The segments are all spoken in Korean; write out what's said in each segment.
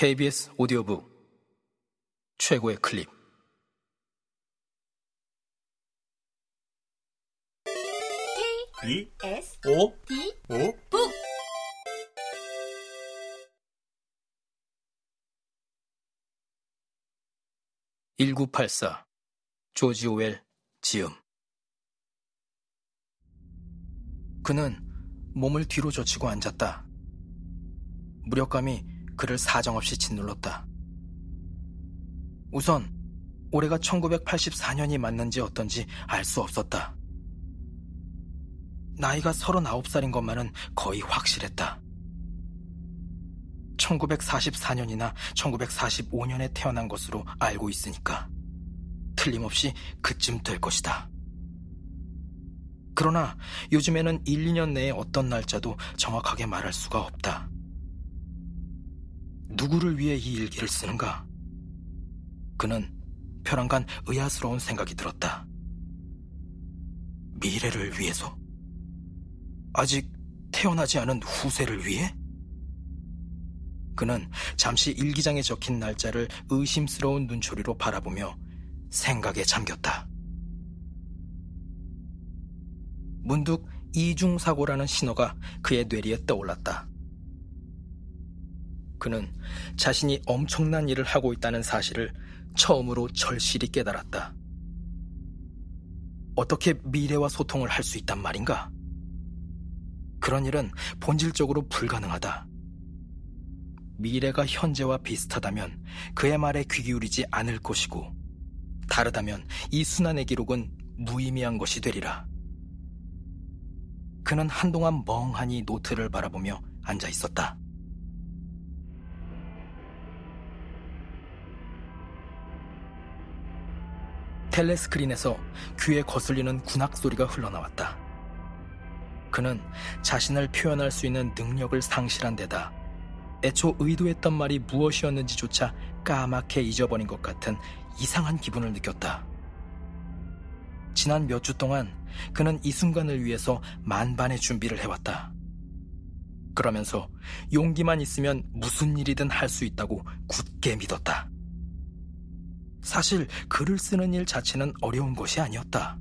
KBS 오디오북 최고의 클립. 이 S 오 D 오 북. 1984 조지 오웰 지음. 그는 몸을 뒤로 젖히고 앉았다. 무력감이 그를 사정없이 짓눌렀다. 우선 올해가 1984년이 맞는지 어떤지 알 수 없었다. 나이가 39살인 것만은 거의 확실했다. 1944년이나 1945년에 태어난 것으로 알고 있으니까 틀림없이 그쯤 될 것이다. 그러나 요즘에는 1, 2년 내에 어떤 날짜도 정확하게 말할 수가 없다. 누구를 위해 이 일기를 쓰는가? 그는 벼랑간 의아스러운 생각이 들었다. 미래를 위해서? 아직 태어나지 않은 후세를 위해? 그는 잠시 일기장에 적힌 날짜를 의심스러운 눈초리로 바라보며 생각에 잠겼다. 문득 이중사고라는 신호가 그의 뇌리에 떠올랐다. 그는 자신이 엄청난 일을 하고 있다는 사실을 처음으로 절실히 깨달았다. 어떻게 미래와 소통을 할 수 있단 말인가? 그런 일은 본질적으로 불가능하다. 미래가 현재와 비슷하다면 그의 말에 귀 기울이지 않을 것이고, 다르다면 이 순환의 기록은 무의미한 것이 되리라. 그는 한동안 멍하니 노트를 바라보며 앉아 있었다. 텔레 스크린에서 귀에 거슬리는 군악 소리가 흘러나왔다. 그는 자신을 표현할 수 있는 능력을 상실한 데다 애초 의도했던 말이 무엇이었는지조차 까맣게 잊어버린 것 같은 이상한 기분을 느꼈다. 지난 몇 주 동안 그는 이 순간을 위해서 만반의 준비를 해왔다. 그러면서 용기만 있으면 무슨 일이든 할 수 있다고 굳게 믿었다. 사실 글을 쓰는 일 자체는 어려운 것이 아니었다.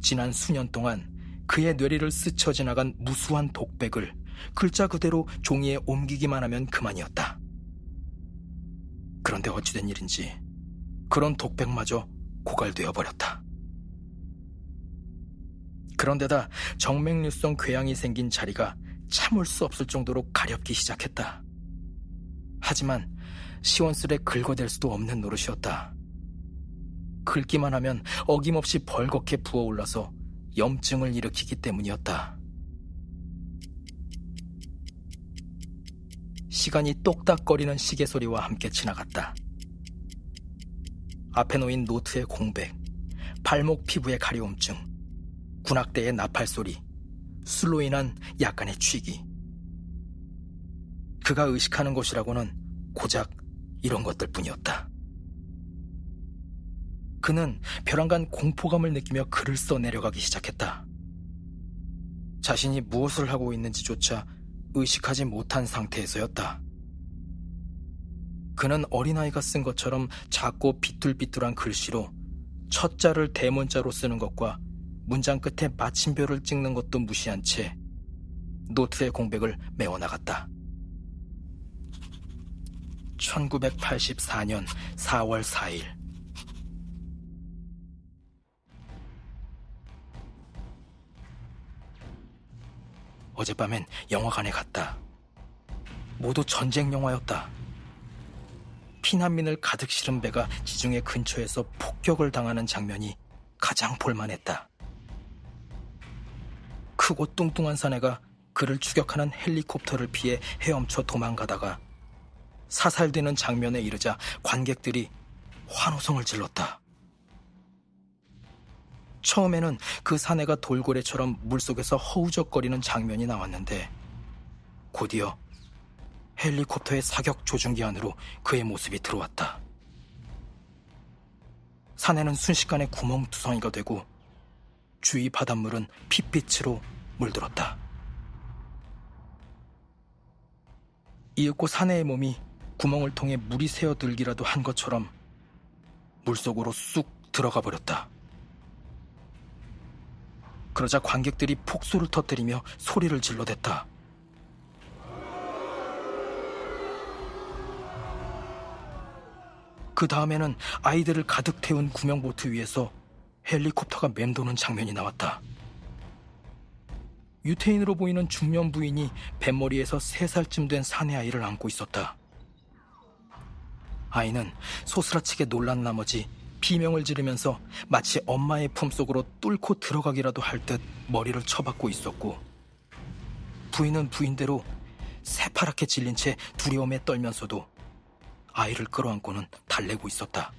지난 수년 동안 그의 뇌리를 스쳐 지나간 무수한 독백을 글자 그대로 종이에 옮기기만 하면 그만이었다. 그런데 어찌된 일인지 그런 독백마저 고갈되어 버렸다. 그런데다 정맥류성 궤양이 생긴 자리가 참을 수 없을 정도로 가렵기 시작했다. 하지만 시원스레 긁어댈 수도 없는 노릇이었다. 긁기만 하면 어김없이 벌겋게 부어올라서 염증을 일으키기 때문이었다. 시간이 똑딱거리는 시계 소리와 함께 지나갔다. 앞에 놓인 노트의 공백, 발목 피부의 가려움증, 군악대의 나팔 소리, 술로 인한 약간의 취기. 그가 의식하는 것이라고는 고작 이런 것들 뿐이었다. 그는 벼랑간 공포감을 느끼며 글을 써 내려가기 시작했다. 자신이 무엇을 하고 있는지조차 의식하지 못한 상태에서였다. 그는 어린아이가 쓴 것처럼 작고 비뚤비뚤한 글씨로 첫 자를 대문자로 쓰는 것과 문장 끝에 마침표를 찍는 것도 무시한 채 노트의 공백을 메워나갔다. 1984년 4월 4일 어젯밤엔 영화관에 갔다. 모두 전쟁 영화였다. 피난민을 가득 실은 배가 지중해 근처에서 폭격을 당하는 장면이 가장 볼만했다. 크고 뚱뚱한 사내가 그를 추격하는 헬리콥터를 피해 헤엄쳐 도망가다가 사살되는 장면에 이르자 관객들이 환호성을 질렀다. 처음에는 그 사내가 돌고래처럼 물속에서 허우적거리는 장면이 나왔는데 곧이어 헬리콥터의 사격 조준기 안으로 그의 모습이 들어왔다. 사내는 순식간에 구멍투성이가 되고 주위 바닷물은 핏빛으로 물들었다. 이윽고 사내의 몸이 구멍을 통해 물이 새어들기라도 한 것처럼 물속으로 쑥 들어가 버렸다. 그러자 관객들이 폭소를 터뜨리며 소리를 질러댔다. 그 다음에는 아이들을 가득 태운 구명보트 위에서 헬리콥터가 맴도는 장면이 나왔다. 유태인으로 보이는 중년 부인이 뱃머리에서 3살쯤 된 사내 아이를 안고 있었다. 아이는 소스라치게 놀란 나머지 비명을 지르면서 마치 엄마의 품속으로 뚫고 들어가기라도 할 듯 머리를 쳐박고 있었고 부인은 부인대로 새파랗게 질린 채 두려움에 떨면서도 아이를 끌어안고는 달래고 있었다.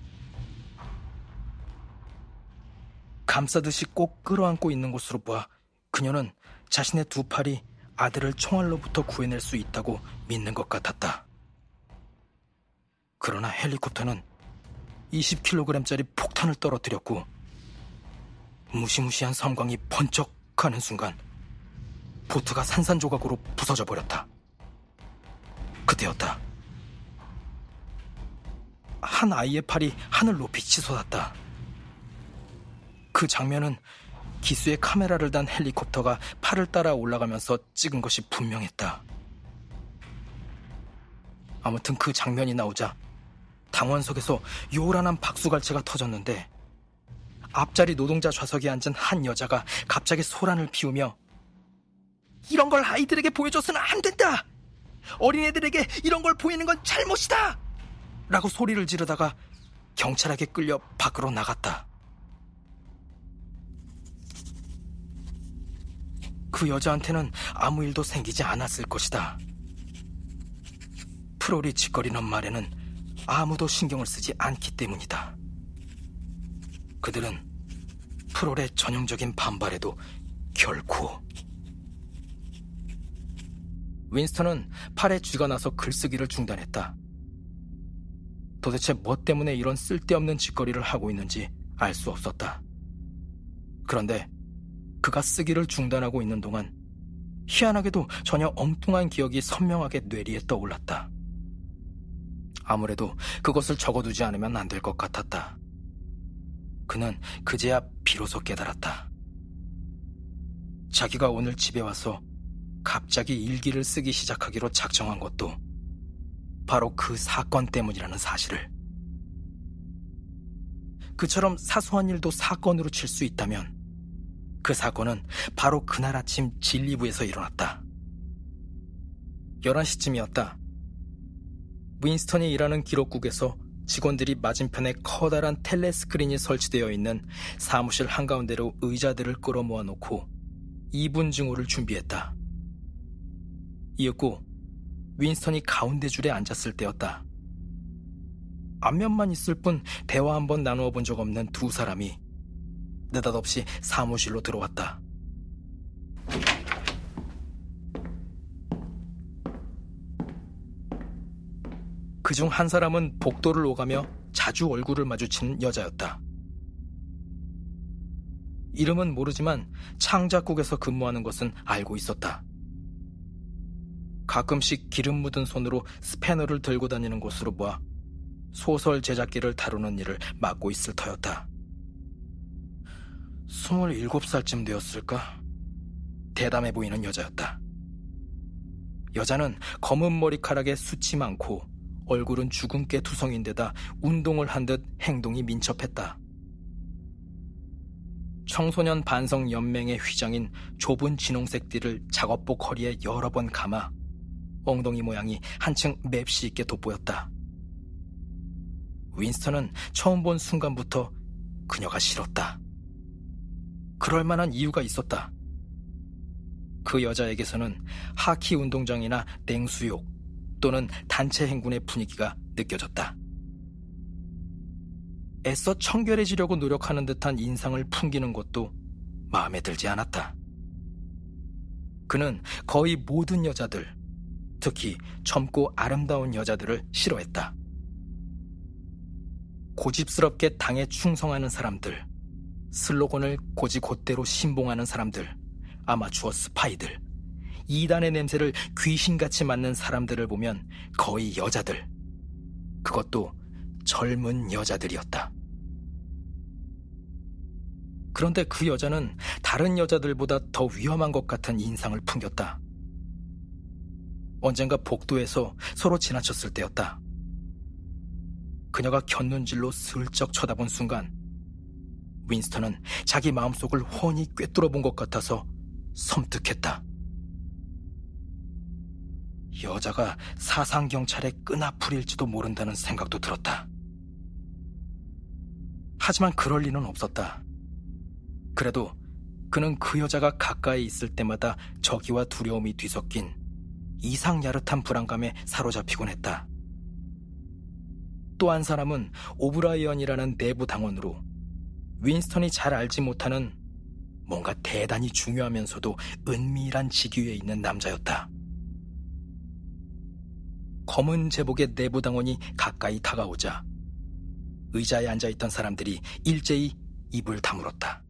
감싸듯이 꼭 끌어안고 있는 곳으로 봐 그녀는 자신의 두 팔이 아들을 총알로부터 구해낼 수 있다고 믿는 것 같았다. 그러나 헬리콥터는 20kg짜리 폭탄을 떨어뜨렸고 무시무시한 섬광이 번쩍하는 순간 보트가 산산조각으로 부서져 버렸다. 그때였다. 한 아이의 팔이 하늘 높이 치솟았다. 그 장면은 기수에 카메라를 단 헬리콥터가 팔을 따라 올라가면서 찍은 것이 분명했다. 아무튼 그 장면이 나오자 당원석에서 요란한 박수갈채가 터졌는데 앞자리 노동자 좌석에 앉은 한 여자가 갑자기 소란을 피우며 이런 걸 아이들에게 보여줘서는 안 된다! 어린애들에게 이런 걸 보이는 건 잘못이다! 라고 소리를 지르다가 경찰에게 끌려 밖으로 나갔다. 그 여자한테는 아무 일도 생기지 않았을 것이다. 프롤이 짓거리는 말에는 아무도 신경을 쓰지 않기 때문이다. 그들은 프롤의 전형적인 반발에도 결코 윈스턴은 팔에 쥐가 나서 글쓰기를 중단했다. 도대체 뭐 때문에 이런 쓸데없는 짓거리를 하고 있는지 알 수 없었다. 그런데 그가 쓰기를 중단하고 있는 동안 희한하게도 전혀 엉뚱한 기억이 선명하게 뇌리에 떠올랐다. 아무래도 그것을 적어두지 않으면 안 될 것 같았다. 그는 그제야 비로소 깨달았다. 자기가 오늘 집에 와서 갑자기 일기를 쓰기 시작하기로 작정한 것도 바로 그 사건 때문이라는 사실을. 그처럼 사소한 일도 사건으로 칠 수 있다면 그 사건은 바로 그날 아침 진리부에서 일어났다. 11시쯤이었다. 윈스턴이 일하는 기록국에서 직원들이 맞은편에 커다란 텔레스크린이 설치되어 있는 사무실 한가운데로 의자들을 끌어모아 놓고 2분 증오를 준비했다. 이었고 윈스턴이 가운데 줄에 앉았을 때였다. 앞면만 있을 뿐 대화 한 번 나누어 본 적 없는 두 사람이 느닷없이 사무실로 들어왔다. 그중 한 사람은 복도를 오가며 자주 얼굴을 마주치는 여자였다. 이름은 모르지만 창작국에서 근무하는 것은 알고 있었다. 가끔씩 기름 묻은 손으로 스패너를 들고 다니는 곳으로 보아 소설 제작기를 다루는 일을 맡고 있을 터였다. 27살쯤 되었을까? 대담해 보이는 여자였다. 여자는 검은 머리카락에 숱이 많고 얼굴은 주근깨 투성인데다 운동을 한 듯 행동이 민첩했다. 청소년 반성 연맹의 휘장인 좁은 진홍색 띠를 작업복 허리에 여러 번 감아 엉덩이 모양이 한층 맵시 있게 돋보였다. 윈스턴은 처음 본 순간부터 그녀가 싫었다. 그럴 만한 이유가 있었다. 그 여자에게서는 하키 운동장이나 냉수욕 또는 단체 행군의 분위기가 느껴졌다. 애써 청결해지려고 노력하는 듯한 인상을 풍기는 것도 마음에 들지 않았다. 그는 거의 모든 여자들, 특히 젊고 아름다운 여자들을 싫어했다. 고집스럽게 당에 충성하는 사람들, 슬로건을 고지곧대로 신봉하는 사람들, 아마추어 스파이들, 이단의 냄새를 귀신같이 맡는 사람들을 보면 거의 여자들, 그것도 젊은 여자들이었다. 그런데 그 여자는 다른 여자들보다 더 위험한 것 같은 인상을 풍겼다. 언젠가 복도에서 서로 지나쳤을 때였다. 그녀가 곁눈질로 슬쩍 쳐다본 순간 윈스턴은 자기 마음속을 훤히 꿰뚫어 본 것 같아서 섬뜩했다. 여자가 사상경찰의 끈아풀일지도 모른다는 생각도 들었다. 하지만 그럴 리는 없었다. 그래도 그는 그 여자가 가까이 있을 때마다 저기와 두려움이 뒤섞인 이상 야릇한 불안감에 사로잡히곤 했다. 또 한 사람은 오브라이언이라는 내부 당원으로 윈스턴이 잘 알지 못하는 뭔가 대단히 중요하면서도 은밀한 직위에 있는 남자였다. 검은 제복의 내부 당원이 가까이 다가오자 의자에 앉아있던 사람들이 일제히 입을 다물었다.